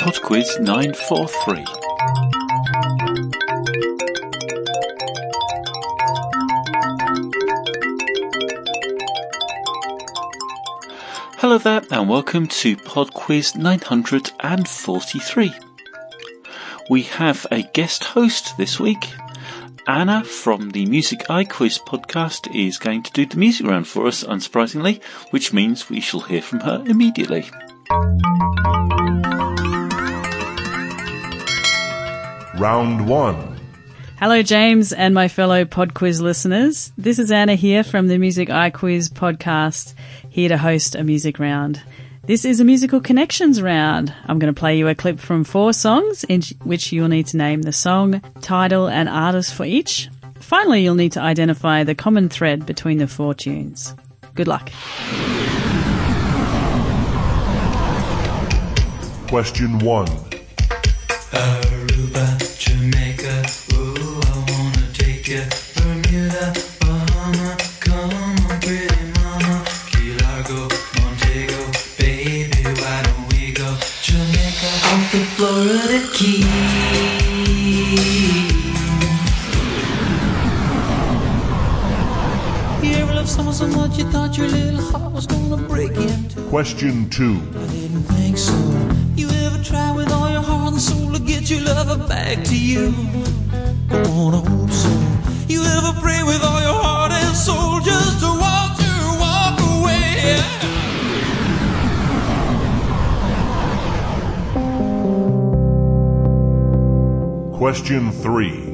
PodQuiz 943. Hello there, and welcome to PodQuiz 943. We have a guest host this week. Anna from the Music IQuiz podcast is going to do the music round for us, unsurprisingly, which means we shall hear from her immediately. Round one. Hello, James and my fellow PodQuiz listeners. This is Anna here from the Music IQuiz podcast, here to host a music round. This is a musical connections round. I'm going to play you a clip from four songs in which you'll need to name the song, title, and artist for each. Finally, you'll need to identify the common thread between the four tunes. Good luck. Question one. Aruba, Question two. I didn't think so. You ever try with all your heart and soul to get your lover back to you? I wanna hope so. You ever pray with all your heart and soul just to watch her walk away? Question three.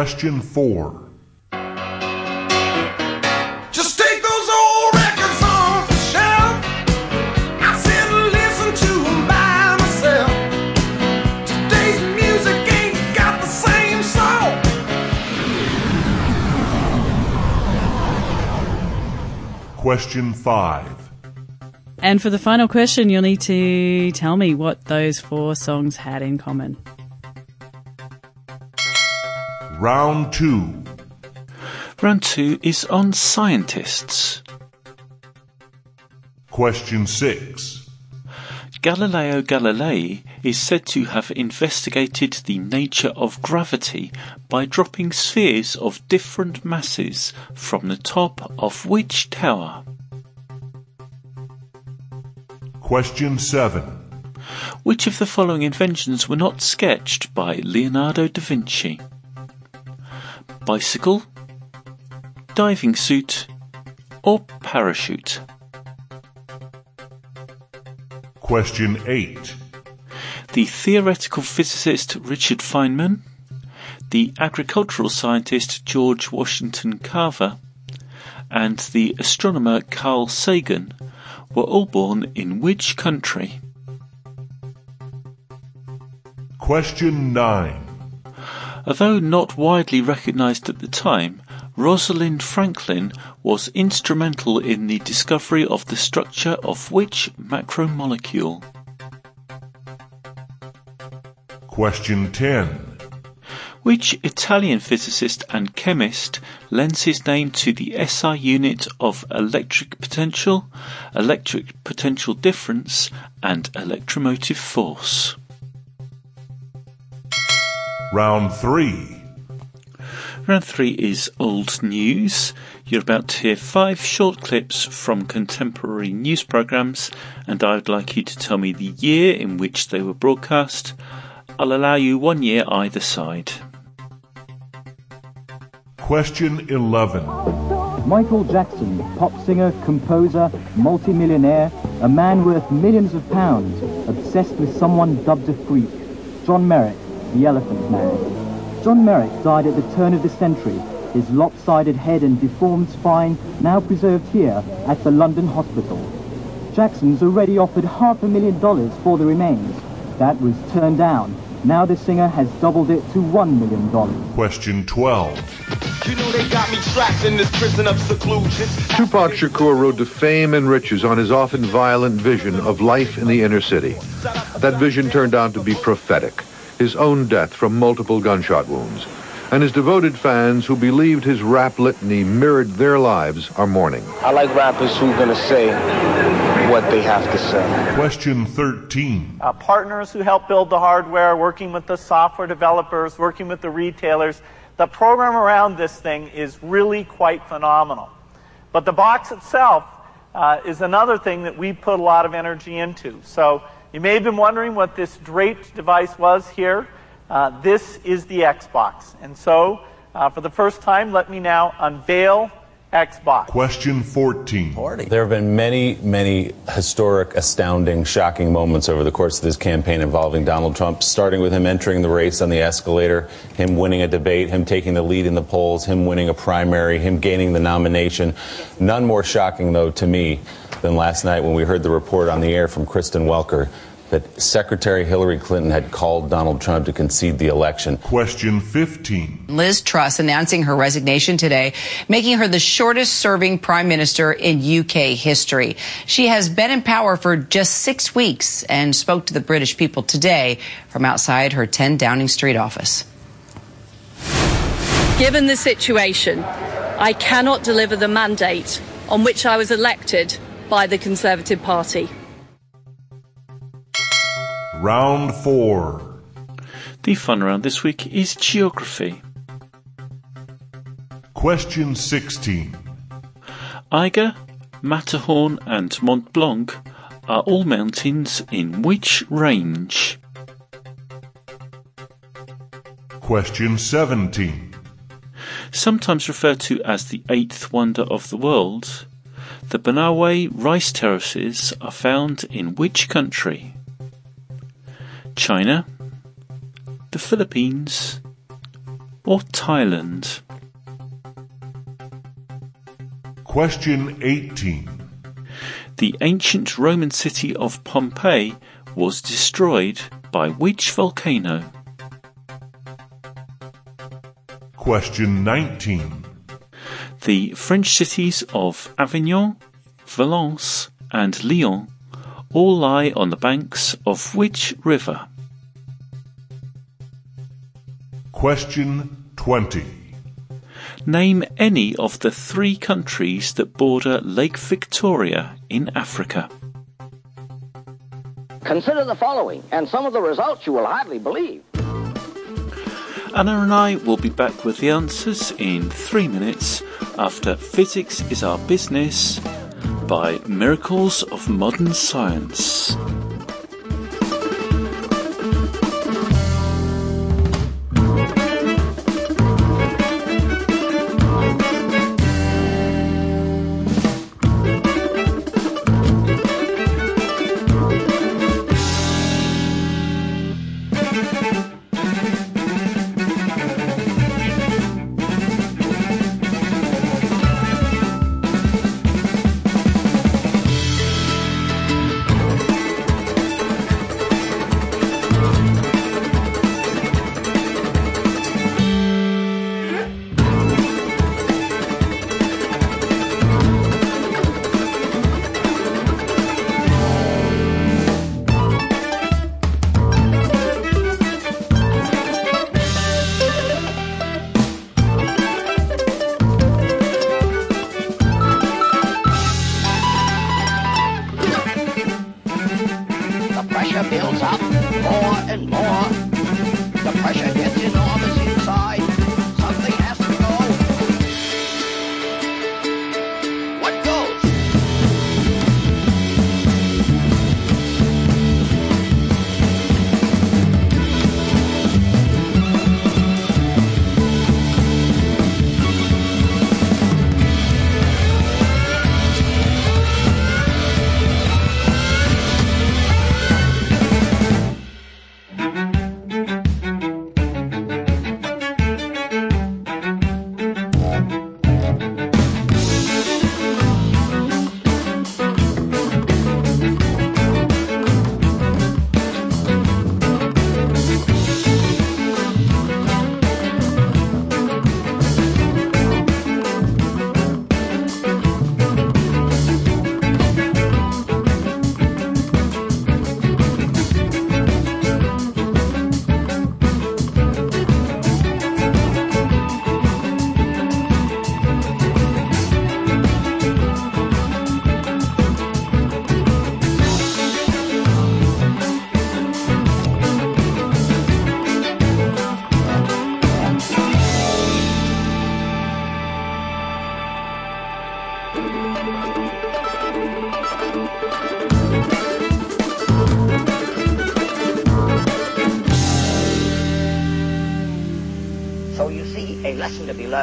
Same four. Question five. And for the final question, you'll need to tell me what those four songs had in common. Round two. Round two is on scientists. Question six. Galileo Galilei is said to have investigated the nature of gravity by dropping spheres of different masses from the top of which tower? Question seven. Which of the following inventions were not sketched by Leonardo da Vinci? Bicycle, diving suit, or parachute? Question eight. The theoretical physicist Richard Feynman, the agricultural scientist George Washington Carver, and the astronomer Carl Sagan were all born in which country? Question nine. Although not widely recognized at the time, Rosalind Franklin was instrumental in the discovery of the structure of which macromolecule? Question ten. Which Italian physicist and chemist lends his name to the SI unit of electric potential, electric potential difference, and electromotive force? Round three. Round three is old news. You're about to hear five short clips from contemporary news programs, and I would like you to tell me the year in which they were broadcast. I'll allow you one year either side. Question eleven. Michael Jackson, pop singer, composer, multi-millionaire, a man worth millions of pounds, obsessed with someone dubbed a freak. John Merrick, the Elephant Man. John Merrick died at the turn of the century, his lopsided head and deformed spine now preserved here at the London Hospital. Jackson's already offered half a million dollars for the remains. That was turned down. Now the singer has doubled it to $1 million. Question 12. You know they got me trapped in this prison of seclusion. Tupac Shakur rode to fame and riches on his often violent vision of life in the inner city. That vision turned out to be prophetic, his own death from multiple gunshot wounds. And his devoted fans who believed his rap litany mirrored their lives are mourning. I like rappers who are gonna say what they have to say. Question 13. uh, partners who help build the hardware, working with the software developers, working with the retailers. The program around this thing is really quite phenomenal. But the box itself uh, is another thing that we put a lot of energy into. So you may have been wondering what this draped device was here. Uh, this is the Xbox. And so, uh, for the first time, let me now unveil Xbox. Question 14. There have been many, many historic, astounding, shocking moments over the course of this campaign involving Donald Trump, starting with him entering the race on the escalator, him winning a debate, him taking the lead in the polls, him winning a primary, him gaining the nomination. None more shocking, though, to me than last night when we heard the report on the air from Kristen Welker that Secretary Hillary Clinton had called Donald Trump to concede the election. Question 15. Liz Truss announcing her resignation today, making her the shortest serving prime minister in UK history. She has been in power for just six weeks and spoke to the British people today from outside her 10 Downing Street office. Given the situation, I cannot deliver the mandate on which I was elected by the Conservative Party. Round 4. The fun round this week is geography. Question 16. Eiger, Matterhorn, and Mont Blanc are all mountains in which range? Question 17. Sometimes referred to as the eighth wonder of the world, the Banawe rice terraces are found in which country? China, the Philippines, or Thailand? Question 18. The ancient Roman city of Pompeii was destroyed by which volcano? Question 19. The French cities of Avignon, Valence, and Lyon all lie on the banks of which river? Question 20. Name any of the three countries that border Lake Victoria in Africa. Consider the following, and some of the results you will hardly believe. Anna and I will be back with the answers in three minutes after Physics is Our Business by Miracles of Modern Science.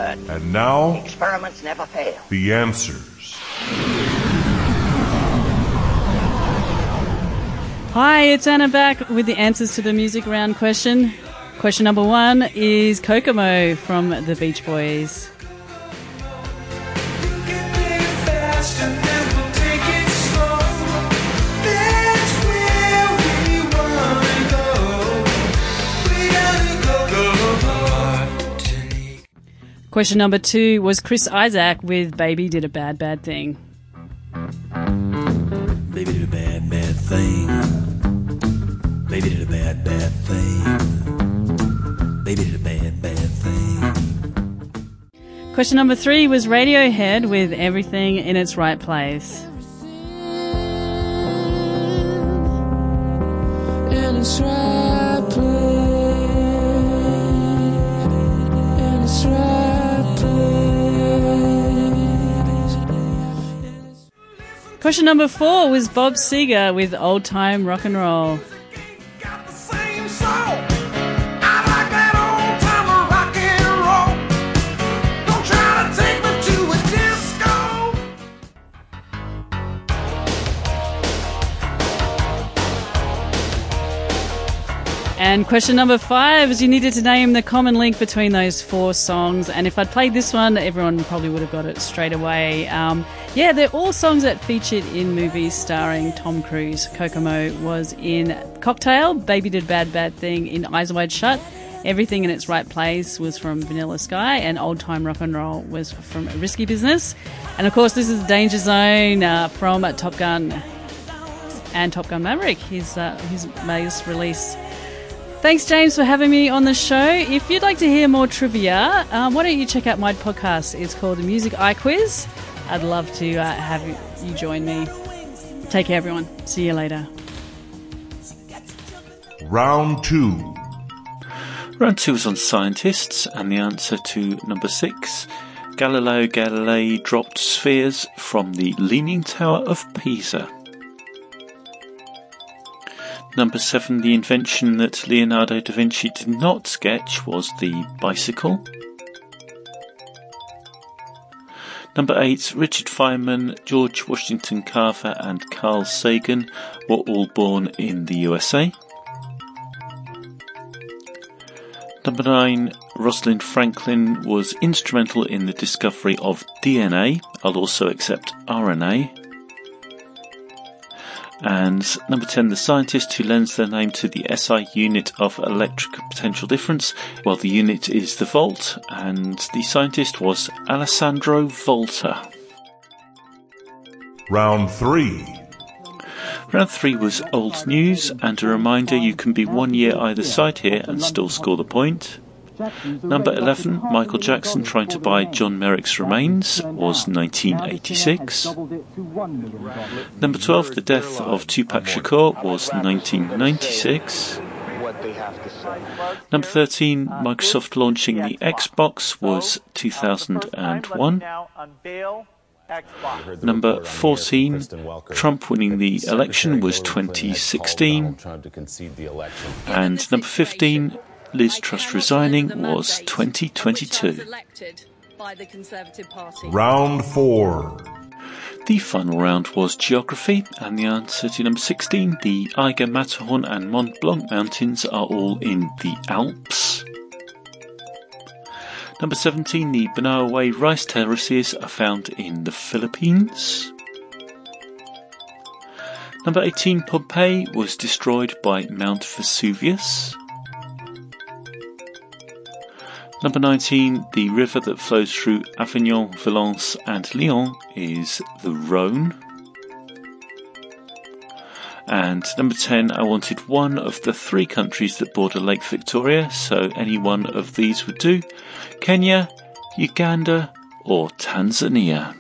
Lesson to be learned. And now, Experiments never fail. the answers. Hi, it's Anna back with the answers to the music round question. Question number one is Kokomo from the Beach Boys. Question number two was Chris Isaak with Baby Did a Bad Bad Thing. Baby did a bad, bad thing. Baby did a bad, bad thing. Baby did a bad, bad thing. Question number three was Radiohead with Everything in its Right Place. Question number four was Bob Seger with Old Time Rock and Roll. And question number five is you needed to name the common link between those four songs. And if I'd played this one, everyone probably would have got it straight away. Um, yeah, they're all songs that featured in movies starring Tom Cruise. Kokomo was in Cocktail, Baby Did Bad Bad Thing in Eyes Wide Shut. Everything in its right place was from Vanilla Sky, and Old Time Rock and Roll was from Risky Business. And of course, this is Danger Zone uh, from Top Gun and Top Gun Maverick, his uh, his latest release. Thanks, James, for having me on the show. If you'd like to hear more trivia, um, why don't you check out my podcast? It's called the Music IQuiz. I'd love to uh, have you, you join me. Take care, everyone. See you later. Round two. Round two was on scientists, and the answer to number six Galileo Galilei dropped spheres from the Leaning Tower of Pisa. Number seven, the invention that Leonardo da Vinci did not sketch was the bicycle. Number eight, Richard Feynman, George Washington Carver, and Carl Sagan were all born in the USA. Number nine, Rosalind Franklin was instrumental in the discovery of DNA. I'll also accept RNA. And number 10, the scientist who lends their name to the SI unit of electric potential difference. Well, the unit is the volt, and the scientist was Alessandro Volta. Round three. Round three was old news, and a reminder you can be one year either side here and still score the point. Number 11, Michael Jackson trying to buy John Merrick's remains was 1986. Number 12, the death of Tupac Shakur was 1996. What they have to say. Number 13, Microsoft launching the Xbox was 2001. Now unveil Xbox. Number 14, Trump winning the election was 2016. Trump to concede the election. And number 15, Liz Truss resigning was 2022. elected by the Conservative Party. Round four. The final round was geography, and the answer to number 16, the Eiger, Matterhorn, and Mont Blanc mountains are all in the Alps. Number 17, the Banawe rice terraces are found in the Philippines. Number 18, Pompeii was destroyed by Mount Vesuvius. Number 19, the river that flows through Avignon, Valence, and Lyon is the Rhone. And number 10, I wanted one of the three countries that border Lake Victoria, so any one of these would do Kenya, Uganda, or Tanzania.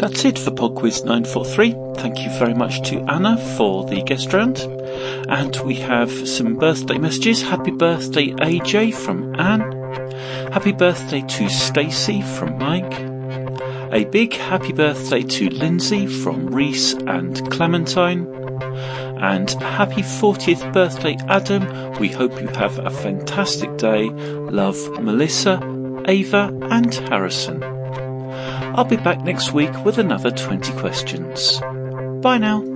That's it for PodQuiz 943. Thank you very much to Anna for the guest round. And we have some birthday messages. Happy birthday, AJ from Anne. Happy birthday to Stacy from Mike. A big happy birthday to Lindsay from Reese and Clementine. And happy 40th birthday, Adam. We hope you have a fantastic day. Love, Melissa, Ava, and Harrison. I'll be back next week with another 20 questions. Bye now.